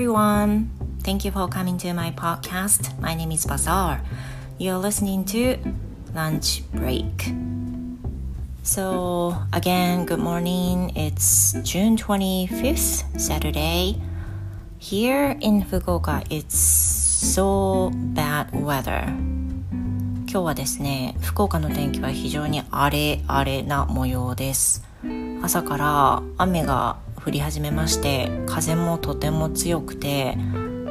everyone. Thank you for coming to my podcast. My name is Bazaar. You're listening to Lunch Break. So, again, good morning. It's June 25th, Saturday. Here in Fukuoka, it's so bad weather. 今日はですね、福岡の天気は非常に荒れ荒れな模様です。朝から雨が 降り始めまして風もとても強くて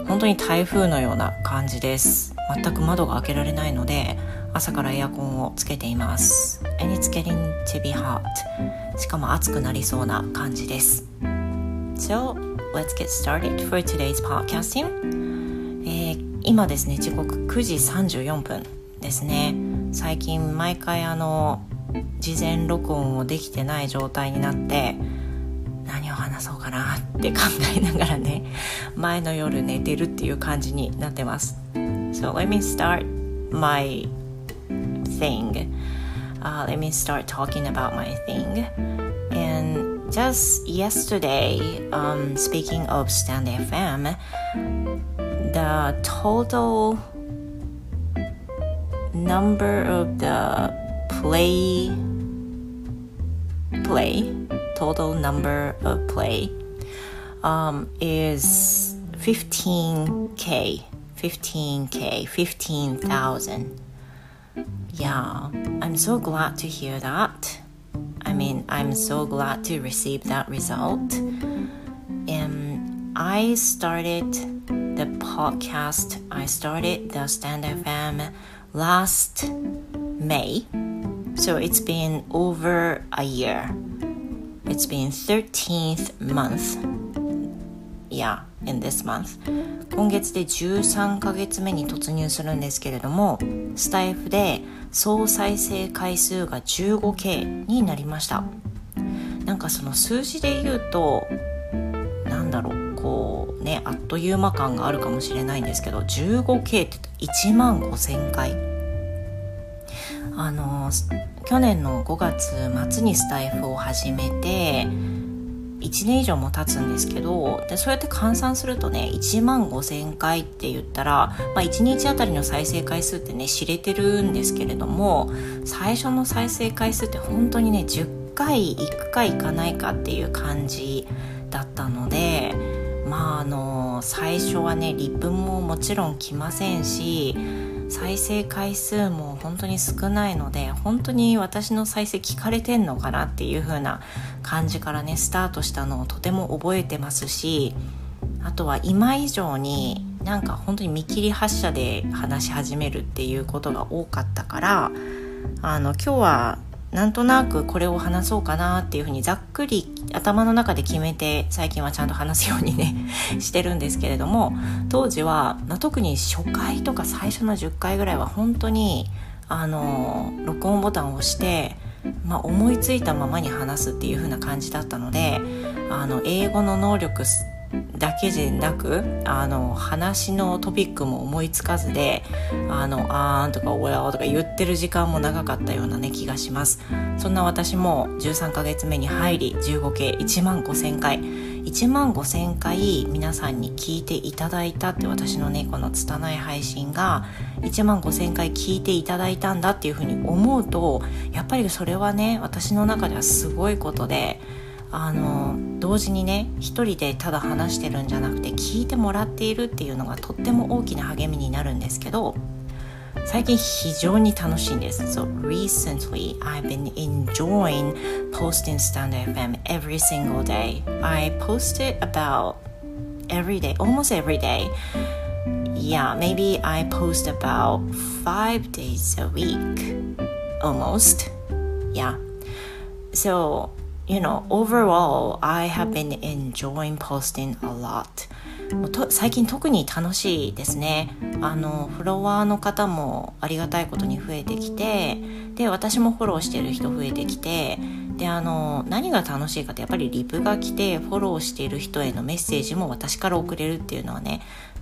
本当に台風のような感じです。全く窓が開けられないので朝からエアコンをつけています。And it's getting to be hot. しかも暑くなりそうな感じです。So let's get started for today's podcasting、えー、今ですね時刻9時34分ですね。最近毎回あの事前録音をできてない状態になって何を話そうかなって考えながらね前の夜寝てるっていう感じになってます So let me start my thing、uh, let me start talking about my thing and just yesterday um, speaking of Stand FM the total number of the play play total number of play um, is 15k 15k 15,000 yeah i'm so glad to hear that. I mean i'm so glad to receive that result. And i started the podcast i started the stand fm last may. So it's been over a year It's been 13th month. Yeah, in this month. 今月で13ヶ月目に突入するんですけれども、スタイフで総再生回数が 15K になりました。なんかその数字で言うと、なんだろう、こうね、あっという間感があるかもしれないんですけど、15K って1万5000回。あの去年の5月末にスタイフを始めて1年以上も経つんですけどでそうやって換算するとね1万5,000回って言ったら、まあ、1日あたりの再生回数ってね知れてるんですけれども最初の再生回数って本当にね10回行くか行かないかっていう感じだったのでまああの最初はねリップももちろん来ませんし再生回数も本当に少ないので本当に私の再生聞かれてんのかなっていう風な感じからねスタートしたのをとても覚えてますしあとは今以上になんか本当に見切り発車で話し始めるっていうことが多かったからあの今日はなんとなくこれを話そうかなっていうふうにざっくり頭の中で決めて最近はちゃんと話すようにね してるんですけれども当時は、まあ、特に初回とか最初の10回ぐらいは本当にあの録音ボタンを押して、まあ、思いついたままに話すっていう風な感じだったのであの英語の能力だけでなくあの話のトピックも思いつかずで「あのあーん」とか「おや」とか言ってる時間も長かったようなね気がします。そんな私も13ヶ月目に入り15系1万5000回。1万5000回皆さんに聞いていただいたって私のねこの拙い配信が1万5000回聞いていただいたんだっていうふうに思うとやっぱりそれはね私の中ではすごいことであの同時にね一人でただ話してるんじゃなくて聞いてもらっているっていうのがとっても大きな励みになるんですけど最近非常に楽しいんです。So recently I've been enjoying posting Stand FM every single day. I post it about every day, almost every day. Yeah, maybe I post about five days a week. Almost. Yeah. So you know, overall, I have been enjoying posting a lot. 最近特に楽しいですねあのフォロワーの方もありがたいことに増えてきてで私もフォローしてる人増えてきてであの何が楽しいかってやっぱりリプが来てフォローしている人へのメッセージも私から送れるっていうのはね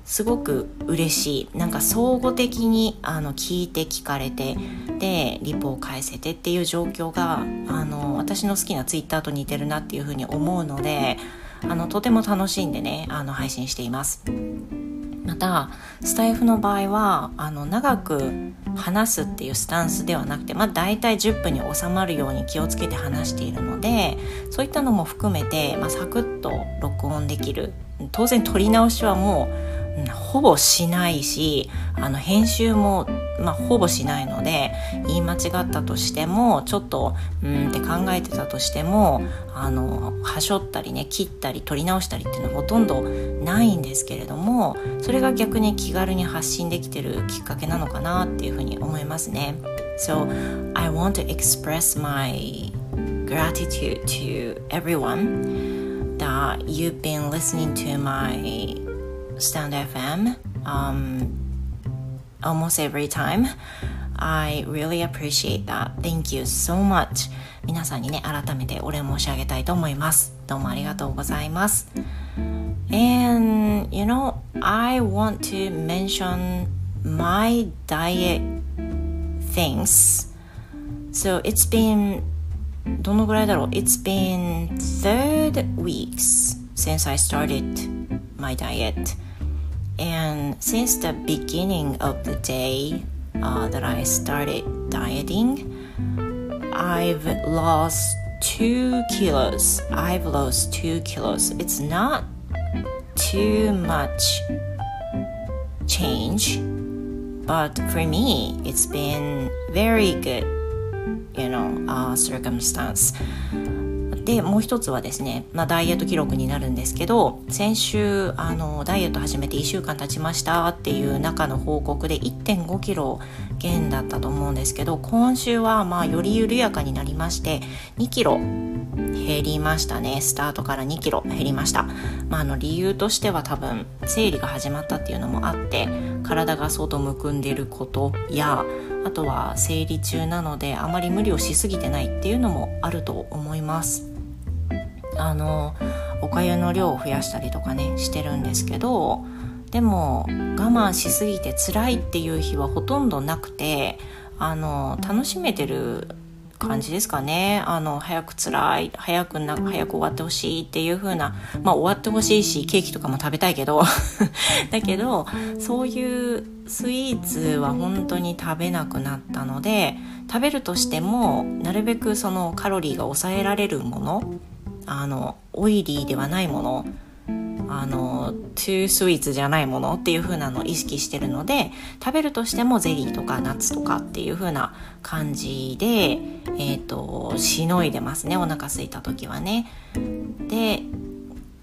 すごく嬉しい。なんか相互的にあの聞いて聞かれてでリポを返せてっていう状況があの私の好きなツイッターと似てるなっていうふうに思うのであのとても楽しんでねあの配信しています。またスタイフの場合はあの長く話すっていうスタンスではなくて、まあ、大体10分に収まるように気をつけて話しているのでそういったのも含めて、まあ、サクッと録音できる。当然撮り直しはもうほぼしないしあの編集も、まあ、ほぼしないので言い間違ったとしてもちょっとうんって考えてたとしてもあのはしょったりね切ったり取り直したりっていうのはほとんどないんですけれどもそれが逆に気軽に発信できてるきっかけなのかなっていうふうに思いますね。So I want to express my gratitude to everyone that you've been listening to my Stand FM um, almost every time. I really appreciate that. Thank you so much. 皆さんにね、改めてお礼申し上げたいと思います。どうもありがとうございます。And, you know, I want to mention my diet things. So it's been どのぐらいだろう It's been third weeks since I started my diet. And since the beginning of the day uh, that I started dieting, I've lost two kilos. I've lost two kilos. It's not too much change, but for me, it's been very good, you know, uh, circumstance. でもう一つはですね、まあ、ダイエット記録になるんですけど先週あのダイエット始めて1週間経ちましたっていう中の報告で1 5キロ減だったと思うんですけど今週はまあより緩やかになりまして2キロ減りましたね。スタートから2キロ減りました、まあ、あの理由としては多分生理が始まったっていうのもあって体が相当むくんでることやあとは生理中なのであまり無理をしすぎてないっていうのもあると思います。あのおかゆの量を増やしたりとかねしてるんですけどでも我慢しすぎて辛いっていう日はほとんどなくてあの楽しめてる感じですかね。あの早く辛い早くな早く終わってほしいっていう風なまあ終わってほしいしケーキとかも食べたいけど。だけどそういうスイーツは本当に食べなくなったので食べるとしてもなるべくそのカロリーが抑えられるものあのオイリーではないものあのトゥースイーツじゃないものっていう風なのを意識してるので食べるとしてもゼリーとかナッツとかっていう風な感じでえっ、ー、としのいでますねお腹空いた時はね。で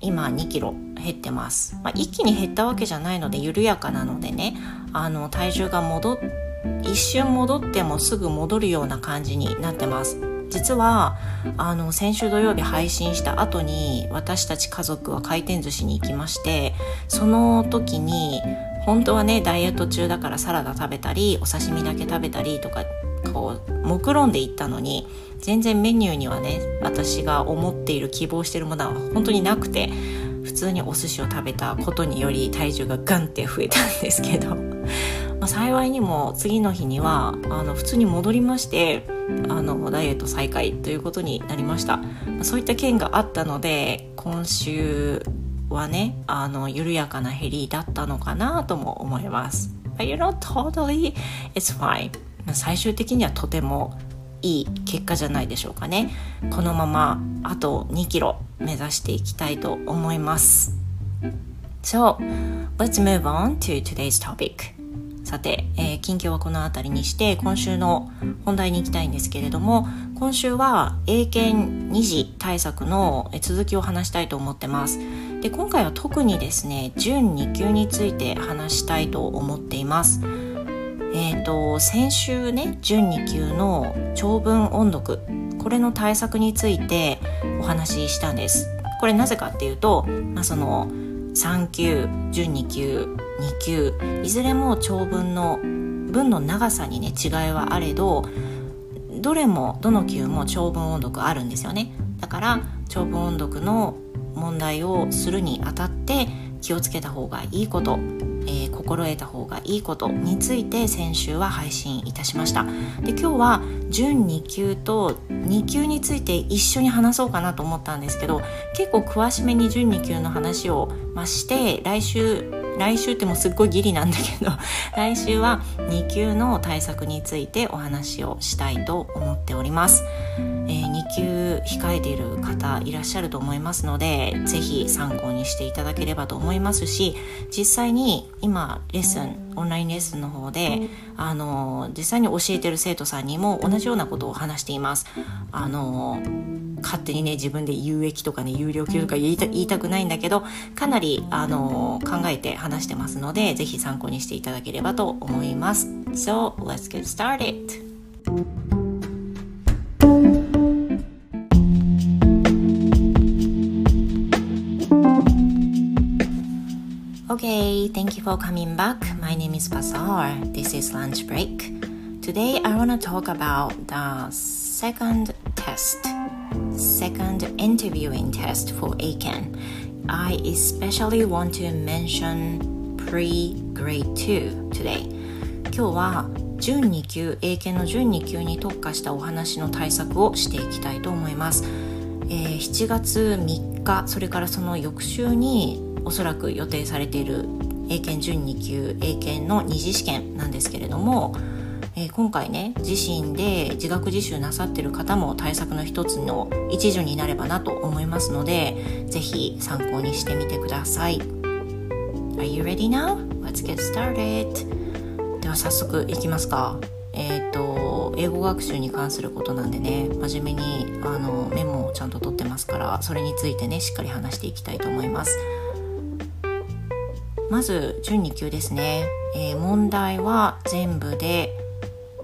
今2キロ減ってます、まあ、一気に減ったわけじゃないので緩やかなのでねあの体重が戻っ一瞬戻ってもすぐ戻るような感じになってます。実はあの先週土曜日配信した後に私たち家族は回転寿司に行きましてその時に本当はねダイエット中だからサラダ食べたりお刺身だけ食べたりとかこう目論んでいったのに全然メニューにはね私が思っている希望してるものは本当になくて普通にお寿司を食べたことにより体重がガンって増えたんですけど、まあ、幸いにも次の日にはあの普通に戻りましてあのダイエット再開ということになりました。そういった件があったので今週はねあの緩やかな減りだったのかなとも思います。But you know totally it's fine. 最終的にはとてもいい結果じゃないでしょうかね。このままあと2キロ目指していきたいと思います。So let's move on to today's topic. さて、えー、近況はこの辺りにして今週の本題に行きたいんですけれども今週は英検2次対策の続きを話したいと思ってます。で今回は特にですね準2級について話したいと思っています。えーと、先週ね準2級の長文音読これの対策についてお話ししたんです。これなぜかっていうと、まあ、その3級準2級2級。いずれも長文の文の長さにね違いはあれどどれもどの級も長文音読あるんですよね。だから長文音読の問題をするにあたって気をつけた方がいいこと、えー、心得た方がいいことについて先週は配信いたしました。で今日は準2級と2級について一緒に話そうかなと思ったんですけど結構詳しめに準2級の話を、まして来週来週ってもうすっごいギリなんだけど 来週は2級の対策についてお話をしたいと思っております、えー、級控えている方いらっしゃると思いますので是非参考にしていただければと思いますし実際に今レッスンオンラインレッスンの方であの実際に教えてる生徒さんにも同じようなことを話しています。あの勝手にね自分で有益とかね有料級とか言いた言いたくないんだけどかなりあの考えて話してますのでぜひ参考にしていただければと思います。So let's get started. Okay, thank you for coming back. My name is Bazaar. This is lunch break. Today I want to talk about the second test second interviewing test for ACAN. I especially want to mention pre-grade 2 today. 今日は準2級、英検の準2級に特化したお話の対策をしていきたいと思います。えー、7月3日、それからその翌週におそらく予定されている英検準2級英検の二次試験なんですけれども、えー、今回ね自身で自学自習なさってる方も対策の一つの一助になればなと思いますので是非参考にしてみてください。Are you ready now? Let's get started. では早速いきますか。えっ、ー、と英語学習に関することなんでね真面目にあのメモをちゃんと取ってますからそれについてねしっかり話していきたいと思います。まず準2級ですね、えー、問題は全部で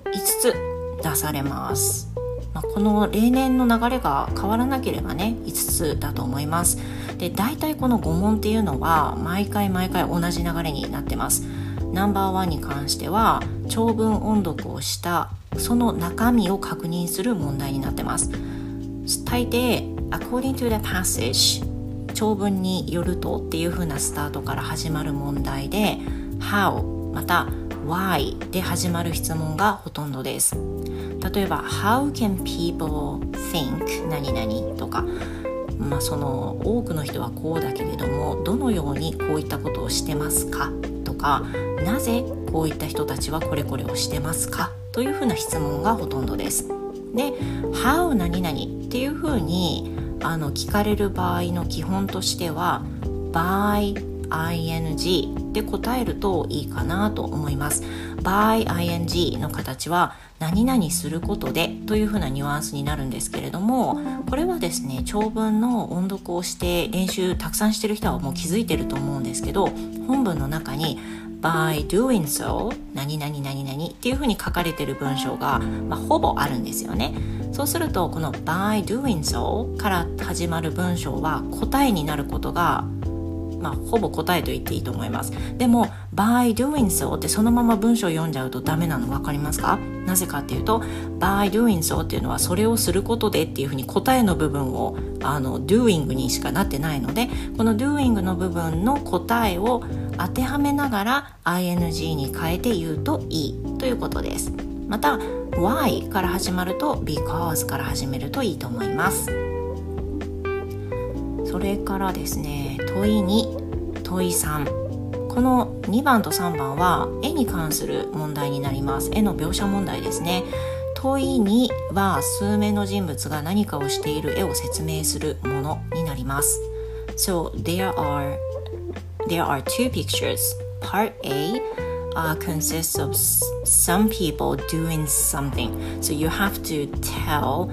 5つ出されます、まあ、この例年の流れが変わらなければね5つだと思います。で大体この5問っていうのは毎回毎回同じ流れになってます。ナンバーワンに関しては長文音読をしたその中身を確認する問題になってます。大抵 according to the passage 長文によるとっていう風なスタートから始まる問題で How また Why で始まる質問がほとんどです。例えば How can people think 何々とか。まあ、その多くの人はこうだけれどもどのようにこういったことをしてますか？とかなぜこういった人たちはこれこれをしてますか？というふうな質問がほとんどです。で「How 何々」っていうふうにあの聞かれる場合の基本としては by ing で答えるといいかなと思います。by ing の形は何々することでというふうなニュアンスになるんですけれどもこれはですね長文の音読をして練習たくさんしてる人はもう気づいてると思うんですけど本文の中に by doing so 何々何々っていうふうに書かれてる文章が、まあ、ほぼあるんですよね。そうするとこの by doing so から始まる文章は答えになることがまあ、ほぼ答えと言っていいと思います。でも by doing so ってそのまま文章を読んじゃうとダメなの分かりますか？なぜかっていうと by doing so っていうのはそれをすることでっていうふうに答えの部分をあの doing にしかなってないのでこの doing の部分の答えを当てはめながら ing に変えて言うといいということです。また why から始まると because から始めるといいと思います。それからですね問い2問い3この2番と3番は絵に関する問題になります絵の描写問題ですね問い2は数名の人物が何かをしている絵を説明するものになります So there are there are two pictures part A uh, consists of some people doing something so you have to tell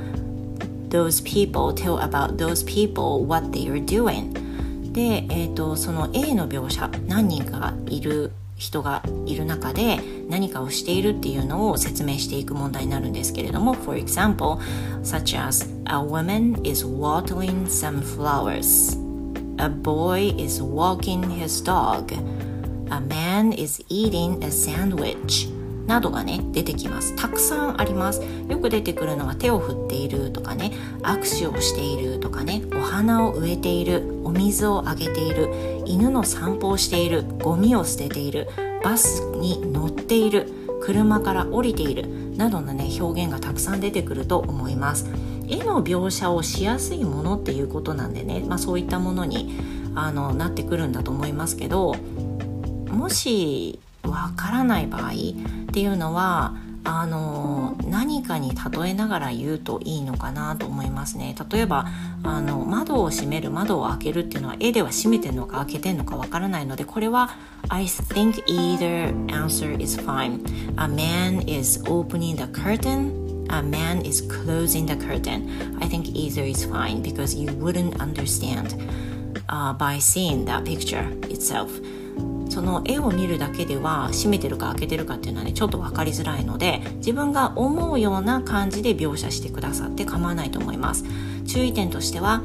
those people tell about those people what they are doing で、えーと、その A の描写何人かいる人がいる中で何かをしているっていうのを説明していく問題になるんですけれども For example, such as a woman is watering some flowers A boy is walking his dog A man is eating a sandwich などがね出てきます。たくさんあります。よく出てくるのは手を振っているとかね握手をしているとかねお花を植えているお水をあげている犬の散歩をしているゴミを捨てているバスに乗っている車から降りているなどのね表現がたくさん出てくると思います。絵の描写をしやすいものっていうことなんでね、まあ、そういったものにあのなってくるんだと思いますけどもしわからない場合っていうのはあの何かに例えながら言うといいのかなと思いますね例えばあの窓を閉める窓を開けるっていうのは絵では閉めてるのか開けてるのかわからないのでこれは I think either answer is fine a man is opening the curtain a man is closing the curtain I think either is fine because you wouldn't understand uh, by seeing that picture itself その絵を見るだけでは閉めてるか開けてるかっていうのはねちょっと分かりづらいので自分が思うような感じで描写してくださって構わないと思います注意点としては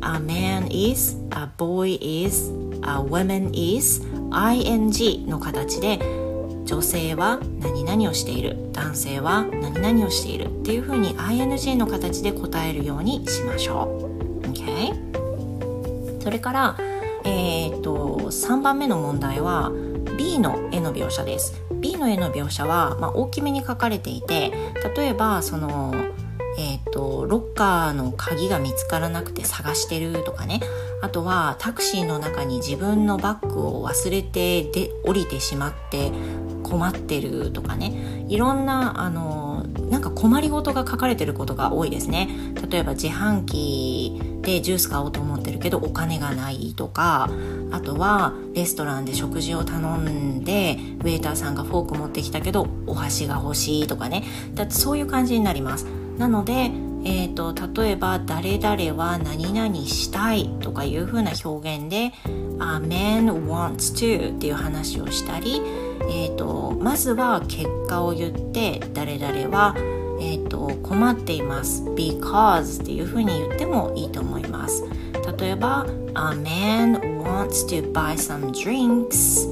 A man is, a boy is, a woman is, ing の形で女性は何々をしている男性は何々をしているっていうふうに ing の形で答えるようにしましょう。OK それからえーと、3番目の問題は B の絵の描写です。B の絵の描写は、まあ、大きめに書かれていて例えばそのえーと、ロッカーの鍵が見つからなくて探してるとかね。あとはタクシーの中に自分のバッグを忘れてで降りてしまって困ってるとかね。いろんなあのなんか困りごとが書かれてることが多いですね。例えば自販機でジュース買おうと思ってるけどお金がないとかあとはレストランで食事を頼んでウェイターさんがフォーク持ってきたけどお箸が欲しいとかね。だってそういう感じになります。なのでえーと、例えば「誰々は何々したい」とかいう風な表現で「A man wants to」っていう話をしたり、えーと、まずは結果を言って誰々は、えーと困っています because っていう風に言ってもいいと思います例えば「A man wants to buy some drinks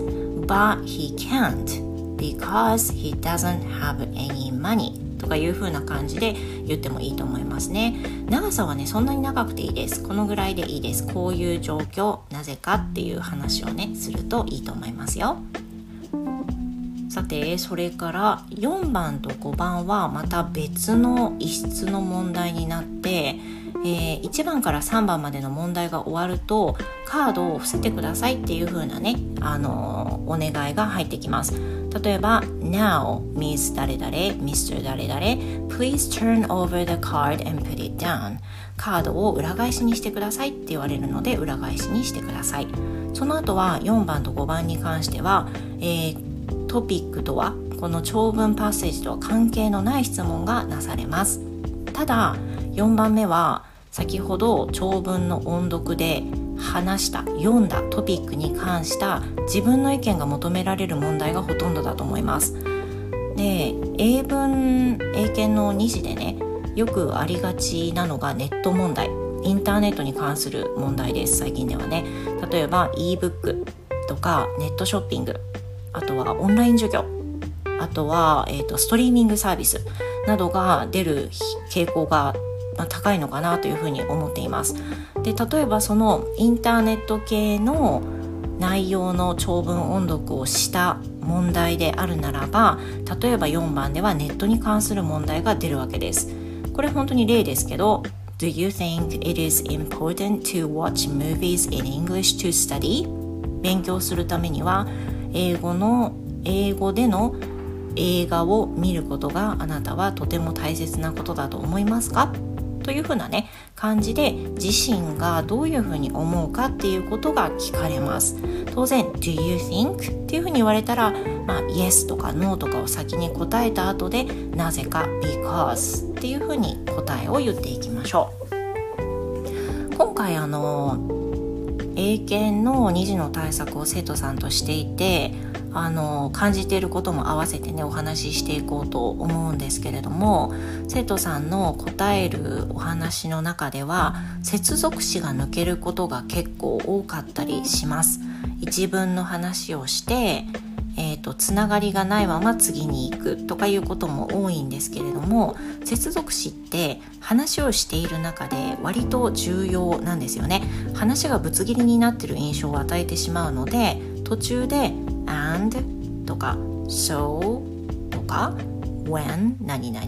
but he can't because he doesn't have any money」とかいう風な感じで言ってもいいと思いますね。長さはねそんなに長くていいです。このぐらいでいいです。こういう状況なぜかっていう話をねするといいと思いますよ。さてそれから4番と5番はまた別の異質の問題になってえー、1番から3番までの問題が終わるとカードを伏せてくださいっていう風なね、あのー、お願いが入ってきます。例えば Now, Miss 誰々 Mr. 誰々 Please turn over the card and put it down カードを裏返しにしてくださいって言われるので裏返しにしてくださいその後は4番と5番に関しては、えー、トピックとはこの長文パッセージとは関係のない質問がなされますただ4番目は先ほど長文の音読で話した読んだトピックに関した自分の意見が求められる問題がほとんどだと思います。で英文英検の2次でねよくありがちなのがネット問題インターネットに関する問題です最近ではね例えば ebook とかネットショッピングあとはオンライン授業あとは、えーとストリーミングサービスなどが出る傾向がまあ、高いのかなというふうに思っています。で例えばそのインターネット系の内容の長文音読をした問題であるならば例えば4番ではネットに関する問題が出るわけです。これ本当に例ですけど Do you think it is important to watch movies in English to study? 勉強するためには英語の英語での映画を見ることがあなたはとても大切なことだと思いますか？というふうなね感じで自身がどういうふうに思うかっていうことが聞かれます当然「Do you think?」っていうふうに言われたら、まあ、Yes とか No とかを先に答えた後でなぜか Because っていうふうに答えを言っていきましょう今回あの英検の2次の対策を生徒さんとしていてあの感じていることも合わせてねお話ししていこうと思うんですけれども生徒さんの答えるお話の中では接続詞が抜けることが結構多かったりします。一文の話をしてえーと、つながりがないまま次に行くとかいうことも多いんですけれども接続詞って話をしている中で割と重要なんですよね話がぶつ切りになってる印象を与えてしまうので途中で and とか so とか when 何々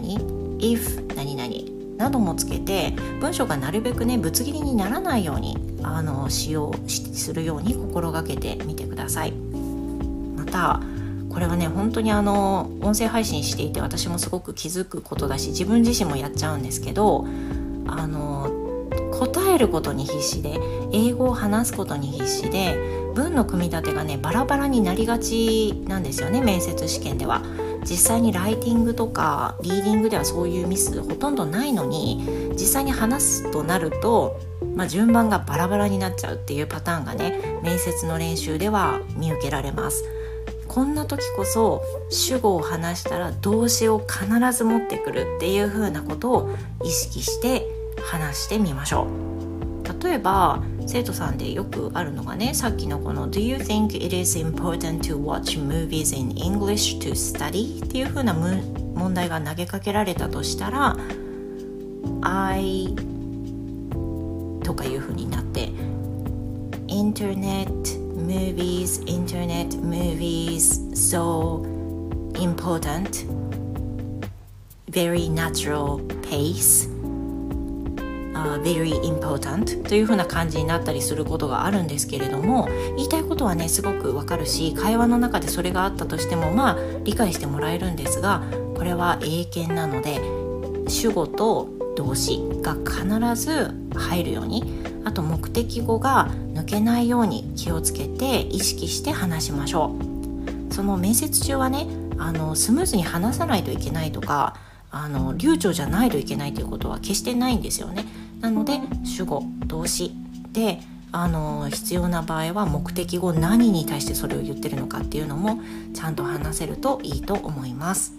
if 何々などもつけて文章がなるべくねぶつ切りにならないようにあの使用するように心がけてみてください。またこれはね本当にあの音声配信していて私もすごく気づくことだし自分自身もやっちゃうんですけどあの答えることに必死で英語を話すことに必死で文の組み立てがねバラバラになりがちなんですよね面接試験では。実際にライティングとかリーディングではそういうミスほとんどないのに実際に話すとなると、まあ、順番がバラバラになっちゃうっていうパターンがね面接の練習では見受けられます。こんな時こそ主語を話したら動詞を必ず持ってくるっていう風なことを意識して話してみましょう例えば生徒さんでよくあるのがねさっきのこの「Do you think it is important to watch movies in English to study?」っていう風な問題が投げかけられたとしたら「I」とかいう風になって「Internet movies internet movies so important very natural pace uh, very important というふうな感じになったりすることがあるんですけれども言いたいことはねすごくわかるし会話の中でそれがあったとしてもまあ理解してもらえるんですがこれは英検なので主語と動詞が必ず入るようにあと目的語が抜けないように気をつけて意識して話しましょう。その面接中はねあのスムーズに話さないといけないとかあの流暢じゃないといけないということは決してないんですよね。なので主語動詞。であの必要な場合は目的語何に対してそれを言ってるのかっていうのもちゃんと話せるといいと思います。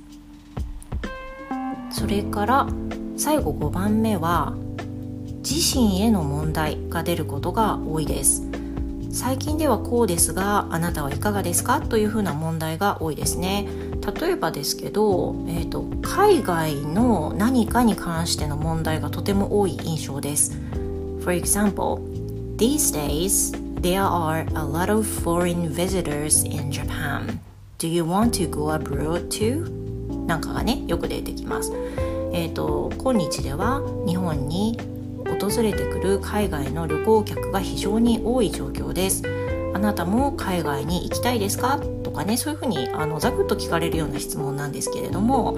それから最後5番目は自身への問題が出ることが多いです。最近ではこうですがあなたはいかがですか？というふうな問題が多いですね。例えばですけど、えーと、海外の何かに関しての問題がとても多い印象です。For example, these days there are a lot of foreign visitors in Japan. Do you want to go abroad too? なんかがねよく出てきます。えーと今日では日本に訪れてくる海外の旅行客が非常に多い状況です。あなたも海外に行きたいですか？かねそういうふうにあのざくっと聞かれるような質問なんですけれども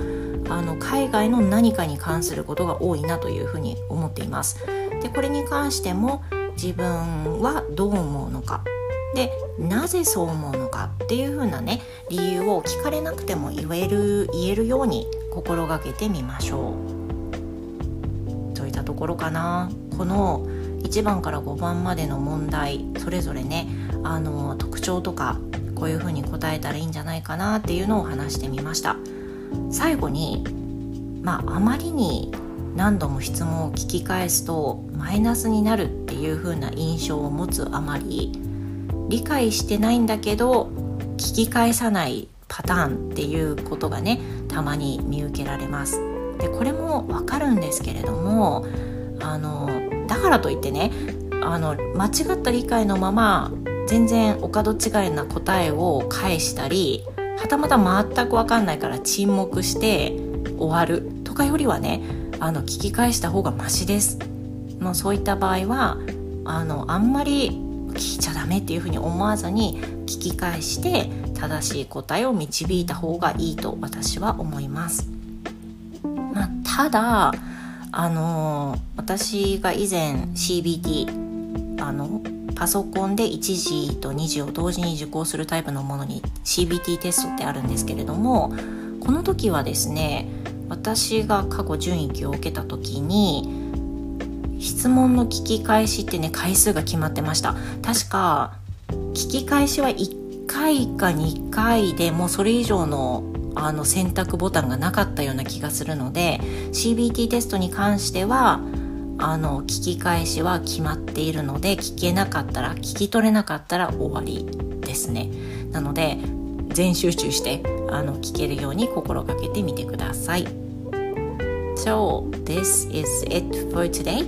あの海外の何かに関することが多いなというふうに思っています。でこれに関しても自分はどう思うのかでなぜそう思うのかっていうふうなね理由を聞かれなくても言える言えるように心がけてみましょう。といったところかな。この1番から5番までの問題それぞれねあの特徴とかこういうふうに答えたらいいんじゃないかなっていうのを話してみました。最後にまああまりに何度も質問を聞き返すとマイナスになるっていう風な印象を持つあまり理解してないんだけど聞き返さないパターンっていうことがねたまに見受けられます。でこれもわかるんですけれどもあのだからといってねあの間違った理解のまま全然お門違いな答えを返したりはたまた全く分かんないから沈黙して終わるとかよりはねあの聞き返した方がマシです。もうそういった場合はあのあんまり聞いちゃダメっていうふうに思わずに聞き返して正しい答えを導いた方がいいと私は思います。まあ、ただあの私が以前 CBT あのパソコンで1時と2時を同時に受講するタイプのものに CBT テストってあるんですけれどもこの時はですね私が過去準1を受けた時に質問の聞き返しってね回数が決まってました。確か聞き返しは1回か2回でもうそれ以上のあの選択ボタンがなかったような気がするので CBT テストに関してはあの聞き返しは決まっているので聞けなかったら聞き取れなかったら終わりですね。なので全集中してあの聞けるように心がけてみてください。So this is it for today.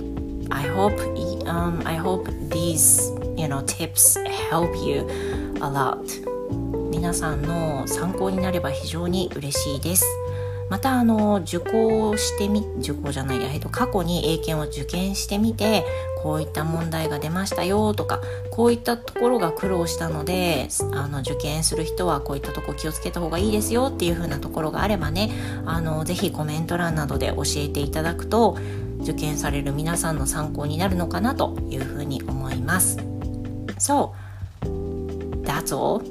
I hope um, I hope these you know tips help you a lot. 皆さんの参考になれば非常に嬉しいです。またあの受講してみ受講じゃないや、えっと、過去に英検を受験してみてこういった問題が出ましたよとかこういったところが苦労したのであの受験する人はこういったとこ気をつけた方がいいですよっていう風なところがあればねあのぜひコメント欄などで教えていただくと受験される皆さんの参考になるのかなというふうに思います。So, that's all.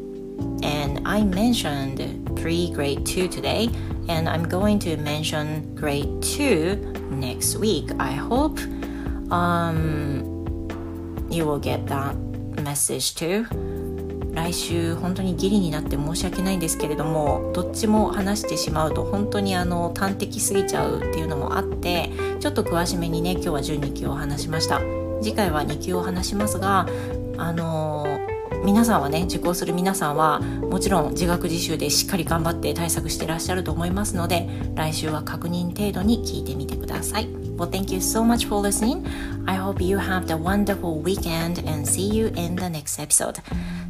And I mentioned pre grade 2 today, and I'm going to mention grade 2 next week. I hope um, you will get that message too. 来週本当にギリになって申し訳ないんですけれどもどっちも話してしまうと本当にあの端的すぎちゃうっていうのもあってちょっと詳しめにね今日は12級を話しました次回は2級を話しますがあのー皆さんはね受講する皆さんはもちろん自学自習でしっかり頑張って対策してらっしゃると思いますので来週は確認程度に聞いてみてください。Well, thank you so much for listening. I hope you have the wonderful weekend and see you in the next episode.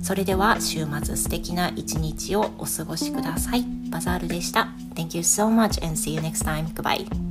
それでは週末素敵な一日をお過ごしください。バザールでした。Thank you so much and see you next time. Goodbye.